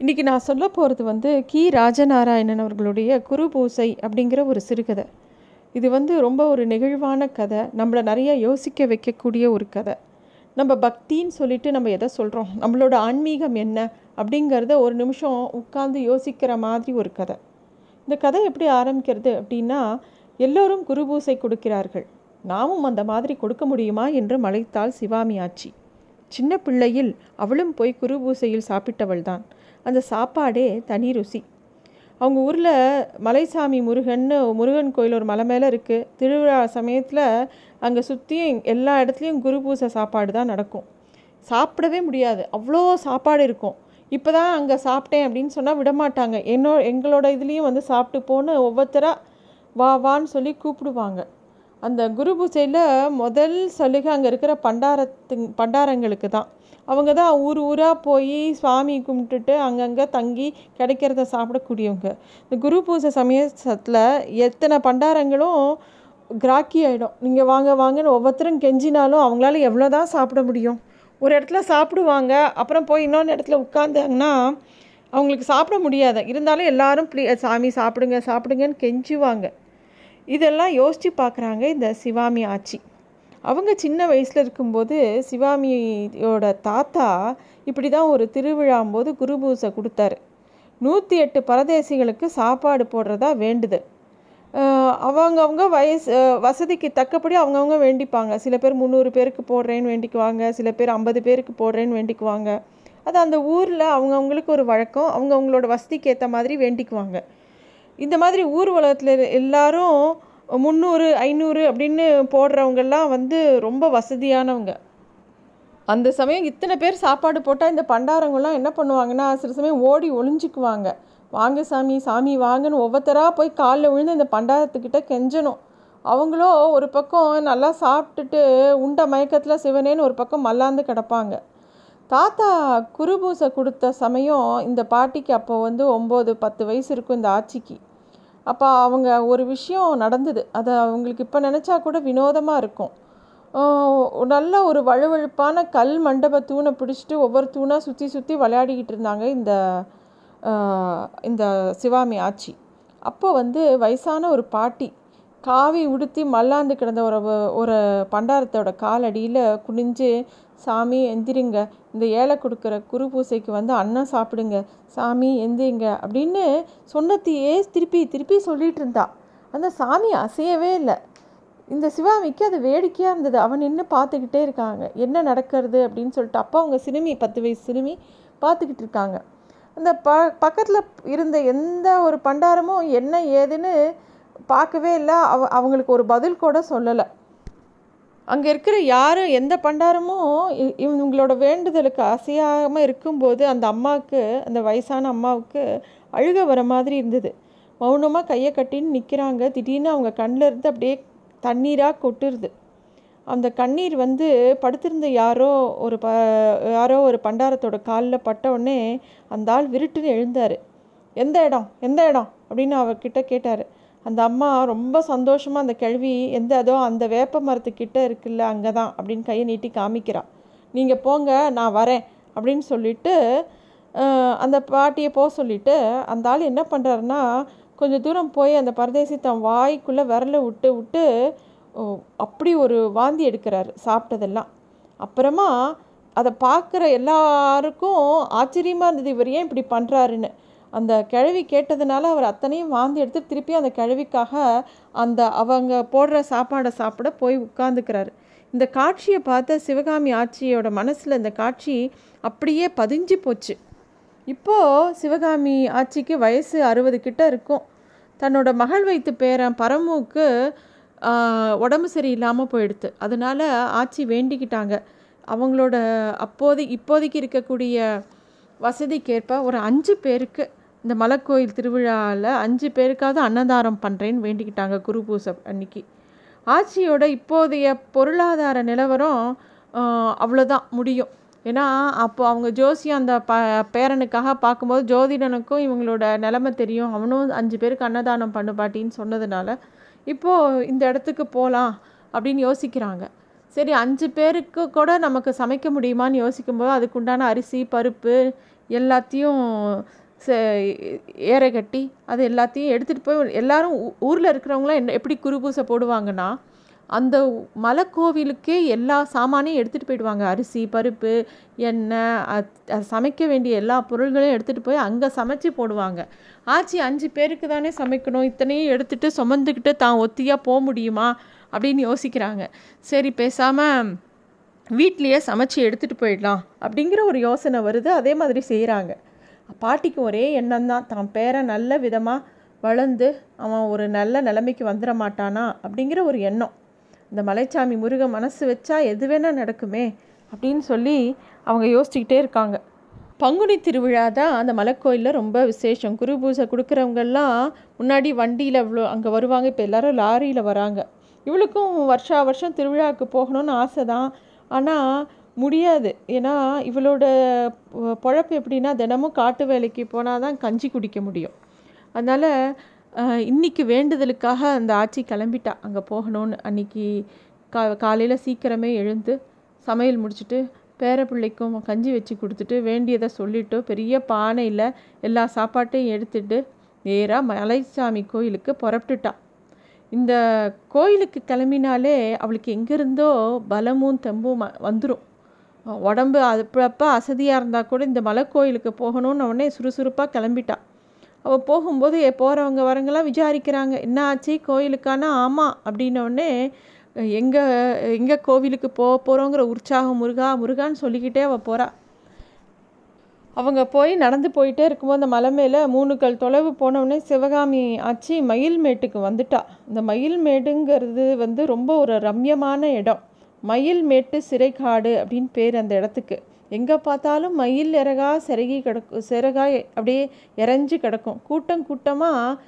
இன்றைக்கி நான் சொல்ல போகிறது வந்து கி. ராஜநாராயணன் அவர்களுடைய குரு பூசை அப்படிங்கிற ஒரு சிறுகதை. இது வந்து ரொம்ப ஒரு நெகிழ்வான கதை. நம்மளை நிறைய யோசிக்க வைக்கக்கூடிய ஒரு கதை. நம்ம பக்தின்னு சொல்லிட்டு நம்ம எதை சொல்கிறோம் நம்மளோட ஆன்மீகம் என்ன அப்படிங்கிறத ஒரு நிமிஷம் உட்காந்து யோசிக்கிற மாதிரி ஒரு கதை. இந்த கதை எப்படி ஆரம்பிக்கிறது அப்படின்னா எல்லோரும் குரு பூசை கொடுக்கிறார்கள். நாமும் அந்த மாதிரி கொடுக்க முடியுமா என்று மலைத்தாள் சிவாமி ஆச்சி. சின்ன பிள்ளையில் அவளும் போய் குரு பூசையில் சாப்பிட்டவள் தான் அந்த சாப்பாடே தனி ருசி. அவங்க ஊரில் மலைசாமி முருகன்னு முருகன் கோயில் ஒரு மலை மேலே இருக்குது திருவிழா சமயத்தில் அங்கே சுற்றியும் எல்லா இடத்துலையும் குரு பூசை சாப்பாடு தான் நடக்கும். சாப்பிடவே முடியாது. அவ்வளோ சாப்பாடு இருக்கும். இப்போ தான் அங்கே சாப்பிட்டேன் அப்படின்னு சொன்னால் விடமாட்டாங்க என்னோ எங்களோட இதுலேயும் வந்து சாப்பிட்டு போன்னு ஒவ்வொருத்தராக வா வான்னு சொல்லி கூப்பிடுவாங்க. அந்த குரு பூஜையில் முதல் சலுகை அங்கே இருக்கிற பண்டாரத்து பண்டாரங்களுக்கு தான். அவங்க தான் ஊர் ஊராக போய் சுவாமி கும்பிட்டுட்டு அங்கங்கே தங்கி கிடைக்கிறத சாப்பிடக்கூடியவங்க. இந்த குரு பூஜை சமயத்தில் எத்தனை பண்டாரங்களும் கிராக்கி ஆகிடும் நீங்கள் வாங்க வாங்கன்னு ஒவ்வொருத்தரும் கெஞ்சினாலும் அவங்களால எவ்வளோ தான் சாப்பிட முடியும். ஒரு இடத்துல சாப்பிடுவாங்க அப்புறம் போய் இன்னொன்று இடத்துல உட்காந்தாங்கன்னா அவங்களுக்கு சாப்பிட முடியாது. இருந்தாலும் எல்லாரும் ப்ளீ சாமி சாப்பிடுங்க சாப்பிடுங்கன்னு கெஞ்சுவாங்க. இதெல்லாம் யோசித்து பார்க்குறாங்க இந்த சிவாமி ஆட்சி. அவங்க சின்ன வயசில் இருக்கும்போது சிவாமியோட தாத்தா இப்படி தான் ஒரு திருவிழாம்போது குருபூசை கொடுத்தாரு. நூற்றி எட்டு பரதேசிகளுக்கு சாப்பாடு போடுறதா வேண்டுது. அவங்கவுங்க வயசு வசதிக்கு தக்கபடி அவங்கவுங்க வேண்டிப்பாங்க. சில பேர் முந்நூறு பேருக்கு போடுறேன்னு வேண்டிக்குவாங்க சில பேர் ஐம்பது பேருக்கு போடுறேன்னு வேண்டிக்குவாங்க. அது அந்த ஊரில் அவங்கவுங்களுக்கு ஒரு வழக்கம் அவங்கவுங்களோட வசதிக்கு ஏற்ற மாதிரி வேண்டிக்குவாங்க. இந்த மாதிரி ஊர்வலத்தில் எல்லாரும் முந்நூறு ஐநூறு அப்படின்னு போடுறவங்கெல்லாம் வந்து ரொம்ப வசதியானவங்க. அந்த சமயம் இத்தனை பேர் சாப்பாடு போட்டால் இந்த பண்டாரங்கள்லாம் என்ன பண்ணுவாங்கன்னா சில சமயம் ஓடி ஒளிஞ்சிக்குவாங்க. வாங்க சாமி சாமி வாங்கன்னு ஒவ்வொருத்தராக போய் காலில் விழுந்து அந்த பண்டாரத்துக்கிட்ட கெஞ்சணும். அவங்களோ ஒரு பக்கம் நல்லா சாப்பிட்டுட்டு உண்ட மயக்கத்தில் சிவனேன்னு ஒரு பக்கம் மல்லாந்து கிடப்பாங்க. தாத்தா குருபூசை கொடுத்த சமயம் இந்த பாட்டிக்கு அப்போ வந்து ஒம்பது பத்து வயசு இருக்கும் இந்த ஆட்சிக்கு அப்போ அவங்க ஒரு விஷயம் நடந்தது. அதை அவங்களுக்கு இப்போ நினச்சா கூட வினோதமாக இருக்கும். நல்ல ஒரு வழுவழுப்பான கல் மண்டப தூணை பிடிச்சிட்டு ஒவ்வொரு தூணாக சுற்றி சுற்றி விளையாடிக்கிட்டு இருந்தாங்க இந்த இந்த சிவாமி ஆட்சி. அப்போ வந்து வயசான ஒரு பாட்டி காவி உடுத்தி மல்லாந்து கிடந்த ஒரு ஒரு பண்டாரத்தோட காலடியில் குனிஞ்சு சாமி எந்திரிங்க. இந்த ஏழை கொடுக்குற குரு பூசைக்கு வந்து அண்ணன் சாப்பிடுங்க. சாமி எந்திரிங்க. அப்படின்னு சொன்னத்தையே திருப்பி திருப்பி சொல்லிகிட்டு இருந்தா. அந்த சாமி அசையவே இல்லை. இந்த சிவாமிக்கு அது வேடிக்கையாக இருந்தது. அவன் நின்று பார்த்துக்கிட்டே இருக்காங்க. என்ன நடக்கிறது அப்படின்னு சொல்லிட்டு அப்போ அவங்க சிறுமி பத்து வயசு சிறுமி பார்த்துக்கிட்டு இருக்காங்க. அந்த ப பக்கத்தில் இருந்த எந்த ஒரு பண்டாரமும் என்ன ஏதுன்னு பார்க்கவே இல்லை. அவ அவங்களுக்கு ஒரு பதில் கூட சொல்லலை. அங்கே இருக்கிற யாரும் எந்த பண்டாரமும் இவங்களோட வேண்டுதலுக்கு அசையாமல் இருக்கும்போது அந்த அம்மாவுக்கு அந்த வயசான அம்மாவுக்கு அழுக வர மாதிரி இருந்தது. மௌனமாக கையை கட்டின்னு நிற்கிறாங்க திடீர்னு அவங்க கண்ணில் இருந்து அப்படியே தண்ணீராக கொட்டுருது அந்த கண்ணீர் வந்து படுத்திருந்த யாரோ ஒரு ப யாரோ ஒரு பண்டாரத்தோட காலில் பட்ட உடனே அந்த ஆள் விருட்டுன்னு எழுந்தார். எந்த இடம்? எந்த இடம்? அப்படின்னு அவர்கிட்ட கேட்டார். அந்த அம்மா ரொம்ப சந்தோஷமாக அந்த கேள்வி எந்த அதோ அந்த வேப்ப மரத்துக்கிட்ட இருக்குல்ல அங்கே தான் அப்படின்னு கையை நீட்டி காமிக்கிறான் நீங்கள் போங்க நான் வரேன் அப்படின்னு சொல்லிட்டு அந்த பாட்டியை போக சொல்லிவிட்டு அந்த ஆள் என்ன பண்ணுறாருன்னா கொஞ்சம் தூரம் போய் அந்த பரதேசி தன் வாய்க்குள்ளே விரலை விட்டு விட்டு அப்படி ஒரு வாந்தி எடுக்கிறாரு சாப்பிட்டதெல்லாம். அப்புறமா அதை பார்க்குற எல்லாருக்கும் ஆச்சரியமாக இருந்தது இவர் ஏன் இப்படி பண்ணுறாருன்னு அந்த கிழவி கேட்டதுனால அவர் அத்தனையும் வாந்தி எடுத்து திருப்பி அந்த கிழவிக்காக அந்த அவங்க போடுற சாப்பாடை சாப்பிட போய் உட்காந்துக்கிறாரு இந்த காட்சியை பார்த்த சிவகாமி ஆட்சியோட மனசில் இந்த காட்சி அப்படியே பதிஞ்சு போச்சு. இப்போது சிவகாமி ஆட்சிக்கு வயசு அறுபது கிட்ட இருக்கும். தன்னோட மகள் வைத்து பேரன் பரமுவுக்கு உடம்பு சரியில்லாமல் போயிடுது அதனால் ஆட்சி வேண்டிக்கிட்டாங்க. அவங்களோட அப்போதை இப்போதைக்கு இருக்கக்கூடிய வசதிக்கேற்ப ஒரு அஞ்சு பேருக்கு இந்த மலைக்கோயில் திருவிழாவில் அஞ்சு பேருக்காவது அன்னதானம் பண்ணுறேன்னு வேண்டிக்கிட்டாங்க குரு பூசை அன்னைக்கு. ஆட்சியோட இப்போதைய பொருளாதார நிலவரம் அவ்வளோதான் முடியும். ஏன்னா அப்போ அவங்க ஜோசியம் அந்த ப பேரனுக்காக பார்க்கும்போது ஜோதிடனுக்கும் இவங்களோட நிலமை தெரியும். அவனும் அஞ்சு பேருக்கு அன்னதானம் பண்ணு பாட்டின்னு சொன்னதுனால இப்போது இந்த இடத்துக்கு போகலாம் அப்படின்னு யோசிக்கிறாங்க. சரி அஞ்சு பேருக்கு கூட நமக்கு சமைக்க முடியுமான்னு யோசிக்கும்போது அதுக்குண்டான அரிசி பருப்பு எல்லாத்தையும் ஏற கட்டி அது எல்லாத்தையும் எடுத்துகிட்டு போய் எல்லாரும் ஊரில் இருக்கிறவங்களாம் என்ன எப்படி குருபூசை போடுவாங்கன்னா அந்த மலைக்கோவிலுக்கே எல்லா சாமானையும் எடுத்துகிட்டு போயிடுவாங்க. அரிசி பருப்பு எண்ணெய் சமைக்க வேண்டிய எல்லா பொருள்களையும் எடுத்துகிட்டு போய் அங்கே சமைச்சு போடுவாங்க. ஆச்சு அஞ்சு பேருக்கு தானே சமைக்கணும். இத்தனையும் எடுத்துகிட்டு சுமந்துக்கிட்டு தான் ஒத்தியாக போக முடியுமா? அப்படின்னு யோசிக்கிறாங்க. சரி பேசாமல் வீட்லேயே சமைச்சு எடுத்துகிட்டு போயிடலாம் அப்படிங்கிற ஒரு யோசனை வருது. அதே மாதிரி செய்கிறாங்க பாட்டிக்கு ஒரே எண்ணம் தான் தான் பேரை நல்ல விதமாக வளர்ந்து அவன் ஒரு நல்ல நிலைமைக்கு வந்துட மாட்டானா? அப்படிங்கிற ஒரு எண்ணம். இந்த மலைச்சாமி முருக மனசு வச்சா எது வேணால் நடக்குமே அப்படின்னு சொல்லி அவங்க யோசிச்சுக்கிட்டே இருக்காங்க. பங்குனி திருவிழா தான் அந்த மலைக்கோயிலில் ரொம்ப விசேஷம். குரு பூஜை கொடுக்குறவங்கெல்லாம் முன்னாடி வண்டியில் இவ்வளோ அங்கே வருவாங்க. இப்போ எல்லோரும் லாரியில் வராங்க. இவளுக்கும் வருஷா வருஷம் திருவிழாவுக்கு போகணும்னு ஆசை தான் ஆனால் முடியாது. ஏன்னா இவளோட பொழப்பு எப்படின்னா தினமும் காட்டு வேலைக்கு போனால் தான் கஞ்சி குடிக்க முடியும். அதனால் இன்றைக்கி வேண்டுதலுக்காக அந்த ஆட்சி கிளம்பிட்டா. அங்கே போகணும்னு அன்றைக்கி கா காலையில் சீக்கிரமே எழுந்து சமையல் முடிச்சுட்டு பேர பிள்ளைக்கும் கஞ்சி வச்சு கொடுத்துட்டு வேண்டியதை சொல்லிவிட்டு பெரிய பானையில் எல்லா சாப்பாட்டையும் எடுத்துட்டு நேராக மலைசாமி கோயிலுக்கு புறப்பட்டுட்டான் இந்த கோயிலுக்கு கிளம்பினாலே அவளுக்கு எங்கேருந்தோ பலமும் தெம்பும் வந்துடும் உடம்பு அப்பப்போ அசதியாக இருந்தால் கூட இந்த மலைக்கோயிலுக்கு போகணும்னு உடனே சுறுசுறுப்பாக கிளம்பிட்டான் அவள் போகும்போது போகிறவங்க வரங்கெல்லாம் விசாரிக்கிறாங்க. என்ன ஆச்சு? கோயிலுக்கான? ஆமாம் அப்படின்னோடனே எங்கே எங்கே கோவிலுக்கு போக போகிறோங்கிற உற்சாகம் முருகா முருகான்னு சொல்லிக்கிட்டே அவள் போகிறா அவங்க போய் நடந்து போயிட்டே இருக்கும்போது அந்த மலை மேலே மூணு கல் தொலைவு போனவுடனே சிவகாமி ஆச்சு மயில்மேட்டுக்கு வந்துட்டா. இந்த மயில்மேடுங்கிறது வந்து ரொம்ப ஒரு ரம்யமான இடம். மயில் மேட்டு சிறைக்காடு அப்படின்னு பேர் அந்த இடத்துக்கு. எங்கே பார்த்தாலும் மயில் இறகா சிறகி கிடக்கும் சிறகாய் அப்படியே இறஞ்சி கிடக்கும். கூட்டம் கூட்டமாக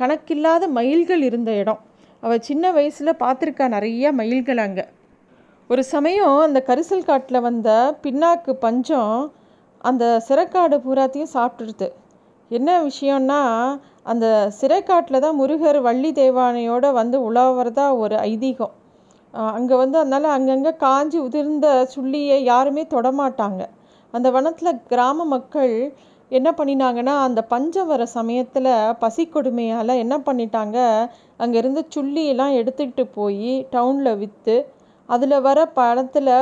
கணக்கில்லாத மயில்கள் இருந்த இடம். அவள் சின்ன வயசில் பார்த்துருக்கா நிறைய மயில்கள் அங்கே. ஒரு சமயம் அந்த கரிசல் காட்டில் வந்த பின்னாக்கு பஞ்சம் அந்த சிறைக்காடு பூராத்தையும் சாப்பிட்டுருது என்ன விஷயம்னா அந்த சிறைக்காட்டில் தான் முருகர் வள்ளி தேவானையோடு வந்து உழவுறதா ஒரு ஐதீகம். அங்கே வந்து அதனால் அங்கங்கே காஞ்சி உதிர்ந்த சுள்ளியை யாருமே தொடமாட்டாங்க. அந்த வனத்தில் கிராம மக்கள் என்ன பண்ணினாங்கன்னா அந்த பஞ்சம் வர சமயத்தில் பசி கொடுமையால் என்ன பண்ணிட்டாங்க அங்கே இருந்த சுள்ளியெல்லாம் எடுத்துக்கிட்டு போய் டவுனில் விற்று அதில் வர பணத்தில்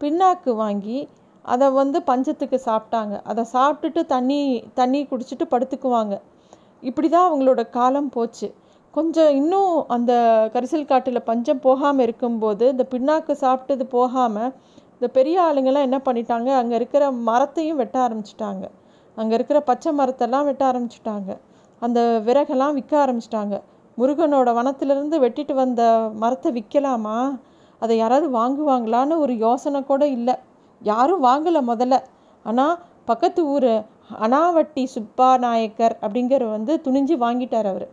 பின்னாக்கு வாங்கி அதை வந்து பஞ்சத்துக்கு சாப்பிட்டாங்க. அதை சாப்பிட்டுட்டு தண்ணி தண்ணி குடிச்சிட்டு படுத்துக்குவாங்க. இப்படி தான் அவங்களோட காலம் போச்சு. கொஞ்சம் இன்னும் அந்த கரிசல் காட்டில் பஞ்சம் போகாமல் இருக்கும்போது இந்த பின்னாக்கு சாப்பிட்டது போகாமல் இந்த பெரிய ஆளுங்கெல்லாம் என்ன பண்ணிட்டாங்க? அங்கே இருக்கிற மரத்தையும் வெட்ட ஆரம்பிச்சிட்டாங்க. அங்கே இருக்கிற பச்சை மரத்தெல்லாம் வெட்ட ஆரம்பிச்சிட்டாங்க. அந்த விறகெல்லாம் விற்க ஆரம்பிச்சிட்டாங்க. முருகனோட வனத்திலிருந்து வெட்டிட்டு வந்த மரத்தை விற்கலாமா அதை யாராவது வாங்குவாங்களான்னு ஒரு யோசனை கூட இல்லை. யாரும் வாங்கலை முதல்ல. ஆனால் பக்கத்து ஊர் அனாவட்டி சுப்பா நாயக்கர் அப்படிங்கிற வந்து துணிஞ்சு வாங்கிட்டார் அவர்.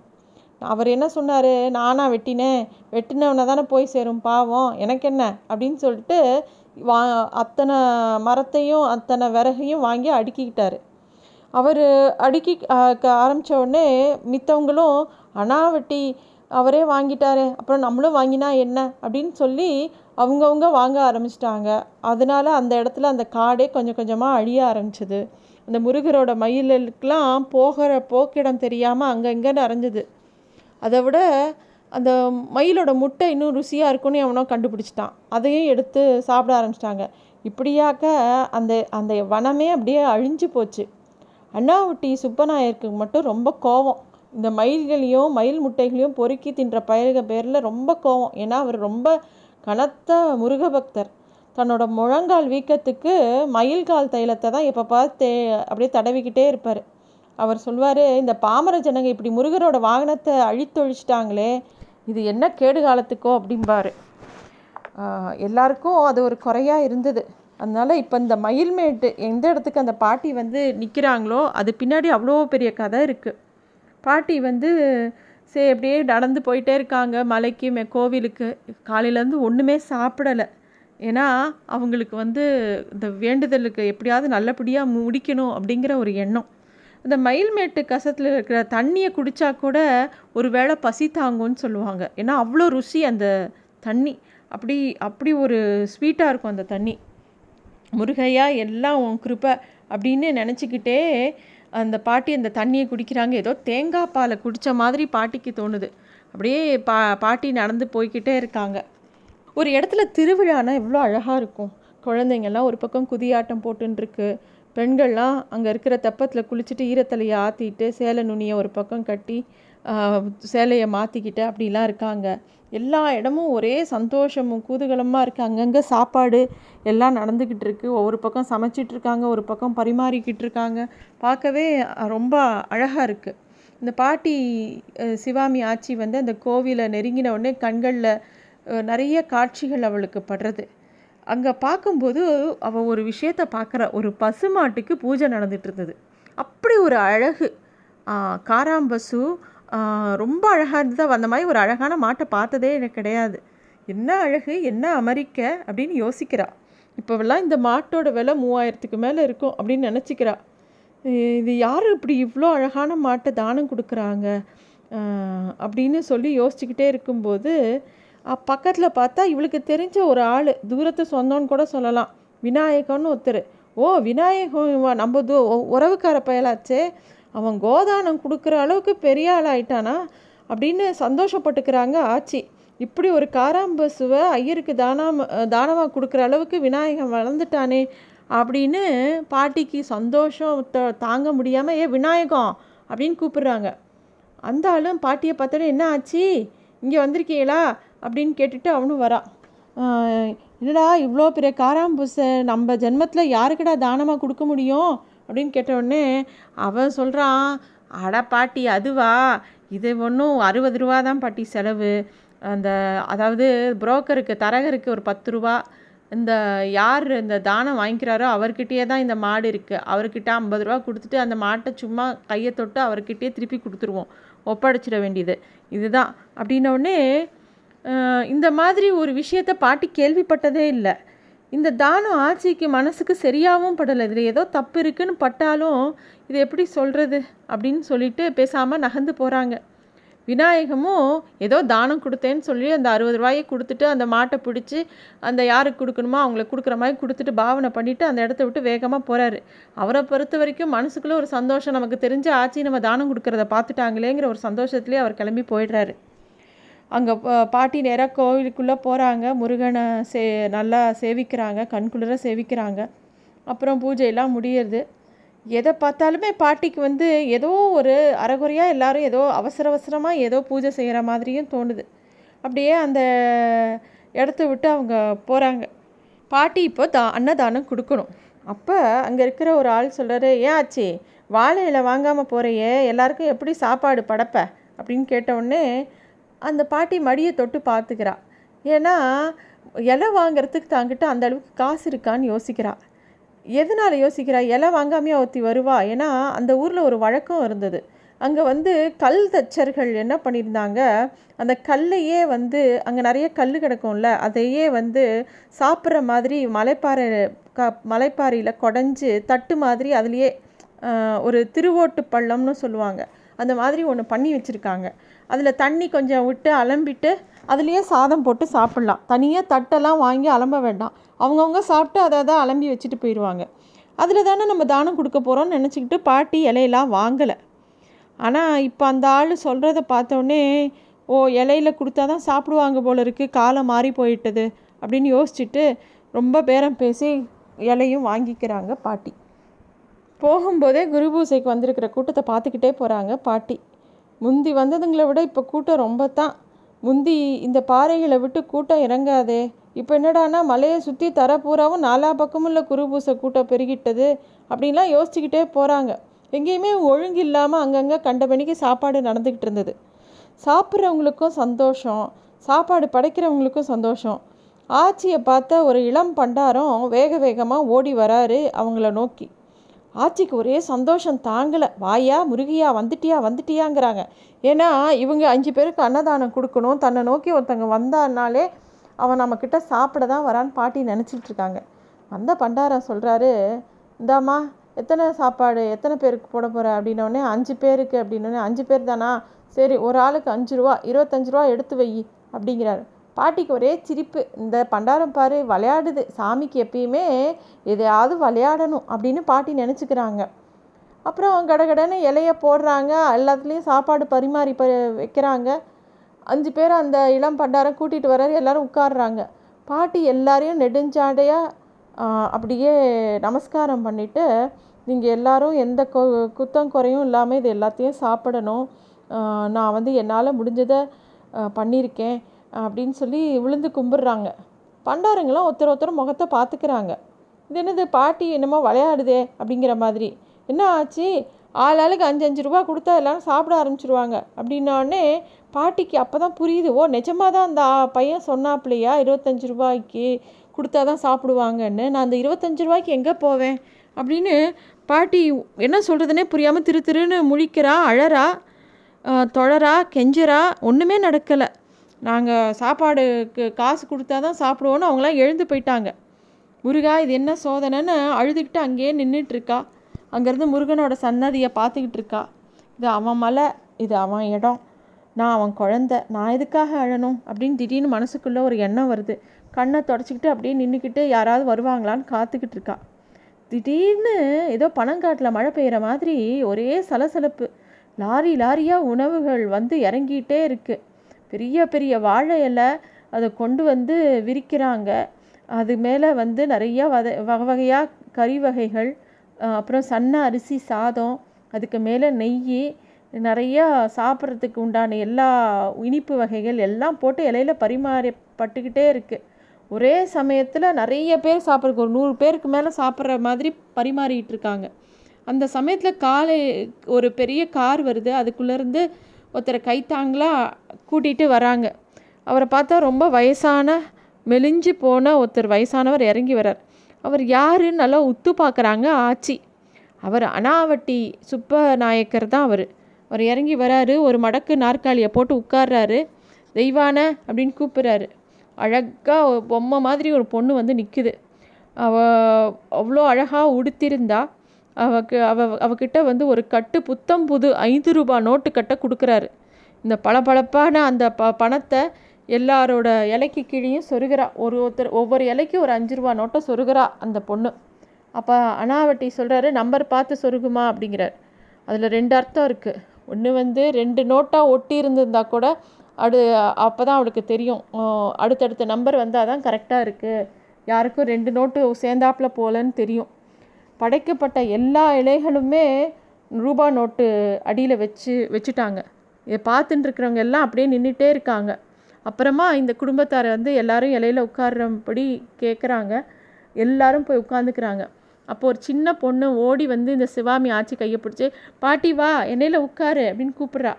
அவர் என்ன சொன்னார்? நானா வெட்டினேன் வெட்டினவனை தானே போய் சேரும் பாவம். எனக்கு என்ன? அப்படின்னு சொல்லிட்டு வா அத்தனை மரத்தையும் அத்தனை விறகையும் வாங்கி அடுக்கிக்கிட்டார். அவர் அடுக்கி ஆரம்பித்த உடனே மித்தவங்களும் அனாவட்டி வெட்டி அவரே வாங்கிட்டாரு. அப்புறம் நம்மளும் வாங்கினா என்ன? அப்படின்னு சொல்லி அவங்கவுங்க வாங்க ஆரம்பிச்சிட்டாங்க. அதனால அந்த இடத்துல அந்த காடே கொஞ்சம் கொஞ்சமாக அழிய ஆரம்பிச்சிது. அந்த முருகரோட மயிலுக்கெலாம் போகிற போக்கிடம் தெரியாமல் அங்கங்கே நிறைஞ்சது. அதை விட அந்த மயிலோட முட்டை இன்னும் ருசியாக இருக்கும்னு அவனோ கண்டுபிடிச்சிட்டான். அதையும் எடுத்து சாப்பிட ஆரம்பிச்சிட்டாங்க. இப்படியாக்க அந்த அந்த வனமே அப்படியே அழிஞ்சு போச்சு. அண்ணாவுட்டி சுப்பநாயருக்கு மட்டும் ரொம்ப கோவம். இந்த மயில்களையும் மயில் முட்டைகளையும் பொறுக்கி தின்ற பயிர்க பேரில் ரொம்ப கோவம். ஏன்னா அவர் ரொம்ப கனத்த முருக பக்தர் தன்னோட முழங்கால் வீக்கத்துக்கு மயில்கால் தைலத்தை தான் எப்போ பார்த்து அப்படியே தடவிக்கிட்டே இருப்பார். அவர் சொல்வார் இந்த பாமர ஜனங்க இப்படி முருகரோட வாகனத்தை அழித்தொழிச்சிட்டாங்களே இது என்ன கேடு காலத்துக்கோ அப்படிம்பாரு. எல்லாருக்கும் அது ஒரு குறையாக இருந்தது. அதனால் இப்போ இந்த மயில்மேட்டு எந்த இடத்துக்கு அந்த பாட்டி வந்து நிற்கிறாங்களோ அது பின்னாடி அவ்வளோ பெரிய கதை இருக்குது பாட்டி வந்து சரி அப்படியே நடந்து போயிட்டே இருக்காங்க மலைக்கு மே கோவிலுக்கு. காலையிலேருந்து ஒன்றுமே சாப்பிடலை. ஏன்னா அவங்களுக்கு வந்து இந்த வேண்டுதலுக்கு எப்படியாவது நல்லபடியாக முடிக்கணும் அப்படிங்கிற ஒரு எண்ணம். இந்த மயில்மேட்டு கசத்தில் இருக்கிற தண்ணியை குடித்தா கூட ஒரு வேளை பசி தாங்கும்னு சொல்லுவாங்க. ஏன்னா அவ்வளோ ருசி அந்த தண்ணி. அப்படி அப்படி ஒரு ஸ்வீட்டாக இருக்கும் அந்த தண்ணி. முருகையா எல்லாம் உன் கிருப்பை அப்படின்னு நினச்சிக்கிட்டே அந்த பாட்டி அந்த தண்ணியை குடிக்கிறாங்க. ஏதோ தேங்காய் பாலை குடித்த மாதிரி பாட்டிக்கு தோணுது. அப்படியே பா பாட்டி நடந்து போய்கிட்டே இருக்காங்க. ஒரு இடத்துல திருவிழானா எவ்வளோ அழகாக இருக்கும். குழந்தைங்கள்லாம் ஒரு பக்கம் குதியாட்டம் போட்டுருக்கு பெண்கள்லாம் அங்கே இருக்கிற தெப்பத்தில் குளிச்சுட்டு ஈரத்தலையை ஆற்றிட்டு சேலை நுனியை ஒரு பக்கம் கட்டி சேலையை மாற்றிக்கிட்டு அப்படிலாம் இருக்காங்க. எல்லா இடமும் ஒரே சந்தோஷமும் கூதுகலமாக இருக்குது அங்கங்கே சாப்பாடு எல்லாம் நடந்துக்கிட்டு இருக்குது ஒவ்வொரு பக்கம் சமைச்சிட்டு இருக்காங்க ஒரு பக்கம் பரிமாறிக்கிட்டு இருக்காங்க. பார்க்கவே ரொம்ப அழகாக இருக்குது இந்த பாட்டி சிவாமி ஆட்சி வந்து அந்த கோவிலை நெருங்கின உடனே கண்களில் நிறைய காட்சிகள் அவளுக்கு படுறது. அங்கே பார்க்கும்போது அவள் ஒரு விஷயத்த பார்க்குற ஒரு பசுமாட்டுக்கு பூஜை நடந்துட்டு இருந்தது. அப்படி ஒரு அழகு. காராம்பசு ரொம்ப அழகாக இருந்தது. அந்த மாதிரி ஒரு அழகான மாட்டை பார்த்ததே எனக்கு கிடையாது. என்ன அழகு என்ன அமெரிக்க அப்படின்னு யோசிக்கிறா. இப்போவெல்லாம் இந்த மாட்டோட விலை மூவாயிரத்துக்கு மேலே இருக்கும் அப்படின்னு நினச்சிக்கிறா. இது யார் இப்படி இவ்வளோ அழகான மாட்டை தானம் கொடுக்குறாங்க? அப்படின்னு சொல்லி யோசிச்சுக்கிட்டே இருக்கும்போது பக்கத்தில் பார்த்தா இவளுக்கு தெரிஞ்ச ஒரு ஆள். தூரத்து சொந்தம்னு கூட சொல்லலாம். விநாயகம்னு ஒருத்தர். ஓ விநாயகம் நம்ம தூ உறவுக்கார பயலாச்சே. அவன் கோதானம் கொடுக்குற அளவுக்கு பெரிய ஆள் ஆயிட்டானா அப்படின்னு சந்தோஷப்பட்டுக்கிறாங்க ஆச்சி. இப்படி ஒரு காராம்பசுவை ஐயருக்கு தானம் தானமாக கொடுக்குற அளவுக்கு விநாயகன் வளர்ந்துட்டானே அப்படின்னு பாட்டிக்கு சந்தோஷம் தாங்க முடியாமல் ஏ விநாயகம் அப்படின்னு கூப்பிடுறாங்க. அந்த ஆளும் பாட்டியை பார்த்தோன்னே என்ன ஆச்சு? இங்கே வந்திருக்கீங்களா? அப்படின்னு கேட்டுட்டு அவனும் வரான் என்னடா இவ்வளோ பெரிய காராம்பூசை நம்ம ஜென்மத்தில் யாருக்கடா தானமாக கொடுக்க முடியும்? அப்படின்னு கேட்டவுடனே அவன் சொல்கிறான் அட பாட்டி அதுவா? இது ஒன்றும் அறுபது ரூபா தான் பாட்டி செலவு. அந்த அதாவது புரோக்கருக்கு தரகருக்கு ஒரு பத்து ரூபா. இந்த யார் இந்த தானம் வாங்கிக்கிறாரோ அவர்கிட்டயே தான் இந்த மாடு இருக்குது அவர்கிட்ட ஐம்பது ரூபா கொடுத்துட்டு அந்த மாட்டை சும்மா கையை தொட்டு அவர்கிட்டயே திருப்பி கொடுத்துருவோம். ஒப்படைச்சிட வேண்டியது. இதுதான். அப்படின்னோடனே இந்த மாதிரி ஒரு விஷயத்தை பாட்டி கேள்விப்பட்டதே இல்லை. இந்த தானம் ஆட்சிக்கு மனசுக்கு சரியாகவும் படலை. இதில் ஏதோ தப்பு இருக்குன்னு பட்டாலும் இது எப்படி சொல்கிறது அப்படின்னு சொல்லிட்டு பேசாமல் நகர்ந்து போகிறாங்க விநாயகமும் ஏதோ தானம் கொடுத்தேன்னு சொல்லி அந்த அறுபது ரூபாயை கொடுத்துட்டு அந்த மாட்டை பிடிச்சி அந்த யாருக்கு கொடுக்கணுமோ அவங்களுக்கு கொடுக்குற மாதிரி கொடுத்துட்டு பாவனை பண்ணிவிட்டு அந்த இடத்த விட்டு வேகமாக போகிறாரு அவரை பொறுத்த வரைக்கும் மனசுக்குள்ளே ஒரு சந்தோஷம். நமக்கு தெரிஞ்ச ஆச்சு நம்ம தானம் கொடுக்குறத பார்த்துட்டாங்களேங்கிற ஒரு சந்தோஷத்துலேயே அவர் கிளம்பி போயிடுறாரு. அங்கே பாட்டி நேராக கோவிலுக்குள்ளே போகிறாங்க முருகனை சே நல்லா சேவிக்கிறாங்க. கண்குளிர சேவிக்கிறாங்க. அப்புறம் பூஜையெல்லாம் முடியறது. எதை பார்த்தாலுமே பாட்டிக்கு வந்து ஏதோ ஒரு அறகுறையாக எல்லாரும் ஏதோ அவசர அவசரமாக ஏதோ பூஜை செய்கிற மாதிரியும் தோணுது. அப்படியே அந்த இடத்த விட்டு அவங்க போகிறாங்க பாட்டி இப்போ தா அன்னதானம் கொடுக்கணும். அப்போ அங்கே இருக்கிற ஒரு ஆள் சொல்கிறாரு ஏன் ஆச்சு? வாழை இலை வாங்காமல் போகிறையே எல்லாருக்கும் எப்படி சாப்பாடு படப்ப? அப்படின்னு கேட்டவுடனே அந்த பாட்டி மடியை தொட்டு பார்த்துக்கிறா. ஏன்னா இலை வாங்கிறதுக்கு தாங்கிட்ட அந்த அளவுக்கு காசு இருக்கான்னு யோசிக்கிறா. எதனால் யோசிக்கிறா? இலை வாங்காமையே ஒருத்தி வருவா. ஏன்னா அந்த ஊரில் ஒரு வழக்கம் இருந்தது. அங்கே வந்து கல் தச்சர்கள் என்ன பண்ணியிருந்தாங்க? அந்த கல்லையே வந்து அங்கே நிறைய கல் கிடக்கும்ல அதையே வந்து சாப்பிட்ற மாதிரி மலைப்பாறை க மலைப்பாறையில் குடஞ்சி தட்டு மாதிரி அதுலேயே ஒரு திருவோட்டு பள்ளம்னு சொல்லுவாங்க. அந்த மாதிரி ஒன்று பண்ணி வச்சுருக்காங்க. அதில் தண்ணி கொஞ்சம் விட்டு அலம்பிட்டு அதுலேயே சாதம் போட்டு சாப்பிட்லாம். தனியாக தட்டெல்லாம் வாங்கி அலம்ப வேண்டாம். அவங்கவுங்க சாப்பிட்டு அதை தான் அலம்பி வச்சுட்டு போயிடுவாங்க அதில் தானே நம்ம தானம் கொடுக்க போகிறோம்னு நினச்சிக்கிட்டு பாட்டி இலையெல்லாம் வாங்கலை. ஆனால் இப்போ அந்த ஆள் சொல்கிறத பார்த்தோன்னே ஓ இலையில கொடுத்தா தான் சாப்பிடுவாங்க போல இருக்குது காலம் மாறி போயிட்டது. அப்படின்னு யோசிச்சுட்டு ரொம்ப பேரம் பேசி இலையும் வாங்கிக்கிறாங்க பாட்டி. போகும்போதே குரு பூசைக்கு வந்திருக்கிற கூட்டத்தை பார்த்துக்கிட்டே போகிறாங்க பாட்டி. முந்தி வந்ததுங்களை விட இப்போ கூட்டம் ரொம்ப தான் முந்தி இந்த பாறைகளை விட்டு கூட்டம் இறங்காதே. இப்போ என்னடானா மலையை சுற்றி தர பூராவும் நாலா பக்கமும் இல்லை குருபூசை கூட்டம் பெருகிட்டது அப்படின்லாம் யோசிச்சுக்கிட்டே போகிறாங்க எங்கேயுமே ஒழுங்கு இல்லாமல் அங்கங்கே கண்டபணிக்கு சாப்பாடு நடந்துக்கிட்டு இருந்தது. சாப்பிட்றவங்களுக்கும் சந்தோஷம். சாப்பாடு படைக்கிறவங்களுக்கும் சந்தோஷம். ஆச்சியை பார்த்த ஒரு இளம் பண்டாரம் வேக வேகமாக ஓடி வராரு அவங்கள நோக்கி. ஆச்சிக்கு ஒரே சந்தோஷம் தாங்கலை. வாயா முருகியா வந்துட்டியா வந்துட்டியாங்கிறாங்க. ஏன்னா இவங்க அஞ்சு பேருக்கு அன்னதானம் கொடுக்கணும். தன்னை நோக்கி ஒருத்தங்க வந்தான்னாலே அவன் நம்மக்கிட்ட சாப்பிட தான் வரான்னு பாட்டி நினச்சிட்டு இருக்காங்க வந்த பண்டாரம் சொல்கிறாரு இந்தாம்மா எத்தனை சாப்பாடு எத்தனை பேருக்கு போட போகிற அப்படின்னோடனே அஞ்சு பேருக்கு. அப்படின்னோடனே அஞ்சு பேர் தானா? சரி ஒரு ஆளுக்கு அஞ்சு ரூபா இருபத்தஞ்சு ரூபா எடுத்து வை அப்படிங்கிறாரு. பாட்டிக்கு ஒரே சிரிப்பு. இந்த பண்டாரம் பாரு விளையாடுது. சாமிக்கு எப்பயுமே எதையாவது விளையாடணும் அப்படின்னு பாட்டி நினச்சிக்கிறாங்க. அப்புறம் கடகடன்னு இலையை போடுறாங்க. எல்லாத்துலேயும் சாப்பாடு பரிமாறி ப வைக்கிறாங்க. அஞ்சு பேர் அந்த இளம் பண்டாரம் கூட்டிகிட்டு வர்றாரு. எல்லோரும் உட்காடுறாங்க பாட்டி எல்லாரையும் நெடுஞ்சாடையாக அப்படியே நமஸ்காரம் பண்ணிவிட்டு நீங்கள் எல்லோரும் எந்த கொ குத்தம் குறையும் இல்லாமல் இது எல்லாத்தையும் சாப்பிடணும். நான் வந்து என்னால் முடிஞ்சதை பண்ணியிருக்கேன் அப்படின்னு சொல்லி விழுந்து கும்பிட்றாங்க. பண்டாரங்களாம் ஒருத்தர் ஒருத்தர் முகத்தை பார்த்துக்கிறாங்க. இது என்னது பாட்டி என்னமோ விளையாடுதே அப்படிங்கிற மாதிரி. என்ன ஆச்சு? ஆள் ஆளுக்கு அஞ்சு அஞ்சு ரூபா கொடுத்தா எல்லோரும் சாப்பிட ஆரம்பிச்சிருவாங்க. அப்படின்னோடனே பாட்டிக்கு அப்போ தான் புரியுது ஓ நிஜமாக தான் அந்த பையன் சொன்னாப்லையா இருபத்தஞ்சி ரூபாய்க்கு கொடுத்தா தான் சாப்பிடுவாங்கன்னு. நான் அந்த இருபத்தஞ்சி ரூபாய்க்கு எங்கே போவேன்? அப்படின்னு பாட்டி என்ன சொல்கிறதுனே புரியாமல் திரு திருன்னு முழிக்கிறா அழறா தொழறா கெஞ்சரா ஒன்றுமே நடக்கலை. நாங்கள் சாப்பாடுக்கு காசு கொடுத்தா தான் சாப்பிடுவோன்னு அவங்களாம் எழுந்து போயிட்டாங்க. முருகா இது என்ன சோதனைன்னு அழுதுகிட்டு அங்கேயே நின்றுட்டுருக்கா அங்கேருந்து முருகனோட சன்னதியை பார்த்துக்கிட்டு இருக்கா. இது அவன் மலை இது அவன் இடம். நான் அவன் குழந்த நான் எதுக்காக அழணும்? அப்படின்னு திடீர்னு மனசுக்குள்ளே ஒரு எண்ணம் வருது. கண்ணை தொடச்சிக்கிட்டு அப்படியே நின்றுக்கிட்டு யாராவது வருவாங்களான்னு காத்துக்கிட்டு இருக்கா. திடீர்னு ஏதோ பனங்காட்டில் மழை பெய்கிற மாதிரி ஒரே சலசலப்பு. லாரி லாரியாக உணவுகள் வந்து இறங்கிட்டே இருக்குது பெரிய பெரிய வாழை இலை அதை கொண்டு வந்து விரிக்கிறாங்க. அது மேலே வந்து நிறையா வத வகை வகையாக கறி வகைகள் அப்புறம் சன்ன அரிசி சாதம் அதுக்கு மேலே நெய் நிறையா சாப்பிட்றதுக்கு உண்டான எல்லா இனிப்பு வகைகள் எல்லாம் போட்டு இலையில பரிமாறப்பட்டுக்கிட்டே இருக்குது ஒரே சமயத்தில் நிறைய பேர் சாப்பிட்றதுக்கு ஒரு நூறு பேருக்கு மேலே சாப்பிட்ற மாதிரி பரிமாறிட்டு இருக்காங்க. அந்த சமயத்தில் காலை ஒரு பெரிய கார் வருது. அதுக்குள்ளேருந்து ஒருத்தரை கைத்தாங்களாக கூட்டிகிட்டு வராங்க. அவரை பார்த்தா ரொம்ப வயசான மெலிஞ்சு போன ஒருத்தர் வயசானவர் இறங்கி வரார் அவர் யாருன்னு நல்லா உத்து பார்க்குறாங்க ஆச்சி. அவர் அனாவட்டி சுப்பநாயக்கர் தான் அவர். அவர் இறங்கி வராரு ஒரு மடக்கு நாற்காலியை போட்டு உட்கார்றாரு. தெய்வான அப்படின்னு கூப்பிட்றாரு. அழகாக பொம்மை மாதிரி ஒரு பொண்ணு வந்து நிற்குது அவ அவ்வளோ அழகாக உடுத்திருந்தா அவக்கு அவ அவகிட்ட வந்து ஒரு கட்டு புத்தம் புது ஐந்து ரூபா நோட்டு கட்ட கொடுக்குறாரு. இந்த பளபளப்பான அந்த ப பணத்தை எல்லாரோட இலைக்கு கீழேயும் சொருகிறா. ஒரு ஒருத்தர் ஒவ்வொரு இலைக்கும் ஒரு அஞ்சு ரூபா நோட்டை சொருகிறா அந்த பொண்ணு. அப்போ அனாவட்டி சொல்கிறாரு நம்பர் பார்த்து சொருகுமா? அப்படிங்கிறார். அதில் ரெண்டு அர்த்தம் இருக்குது ஒன்று வந்து ரெண்டு நோட்டாக ஒட்டி இருந்திருந்தா கூட அடு அப்போ தான் அவளுக்கு தெரியும். அடுத்தடுத்த நம்பர் வந்தால் தான் கரெக்டாக இருக்குது யாருக்கும் ரெண்டு நோட்டு சேர்ந்தாப்பில் போகலன்னு தெரியும். படைக்கப்பட்ட எல்லா இலைகளுமே ரூபா நோட்டு அடியில் வச்சு வச்சுட்டாங்க. இதை பார்த்துட்டு இருக்கிறவங்க எல்லாம் அப்படியே நின்றுட்டே இருக்காங்க. அப்புறமா இந்த குடும்பத்தாரை வந்து எல்லாரும் இலையில் உட்கார்றபடி கேட்குறாங்க எல்லாரும் போய் உட்காந்துக்கிறாங்க அப்போ ஒரு சின்ன பொண்ணு ஓடி வந்து இந்த சிவாமி ஆச்சி கையை பிடிச்சி பாட்டி வா என்னையில் உட்காரு அப்படின்னு கூப்பிட்றா.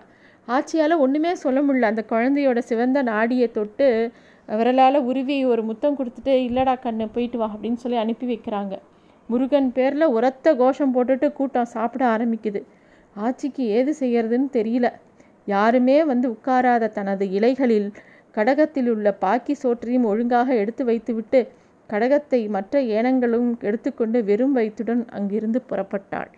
ஆச்சியால் ஒன்றுமே சொல்ல முடியல. அந்த குழந்தையோட சிவந்த நாடியை தொட்டு விரலால் உருவி ஒரு முத்தம் கொடுத்துட்டு இல்லடா கண்ணு போயிட்டு வா அப்படின்னு சொல்லி அனுப்பி வைக்கிறாங்க. முருகன் பேரில் உரத்த கோஷம் போட்டுட்டு கூட்டம் சாப்பிட ஆரம்பிக்குது. ஆட்சிக்கு ஏது செய்யறதுன்னு தெரியல. யாருமே வந்து உட்காராத தனது இலைகளில் கடகத்தில் உள்ள பாக்கி சோற்றையும் ஒழுங்காக எடுத்து வைத்துவிட்டு கடகத்தை மற்ற ஏனங்களும் எடுத்துக்கொண்டு வெறும் வயிற்றுடன் அங்கிருந்து புறப்பட்டாள்.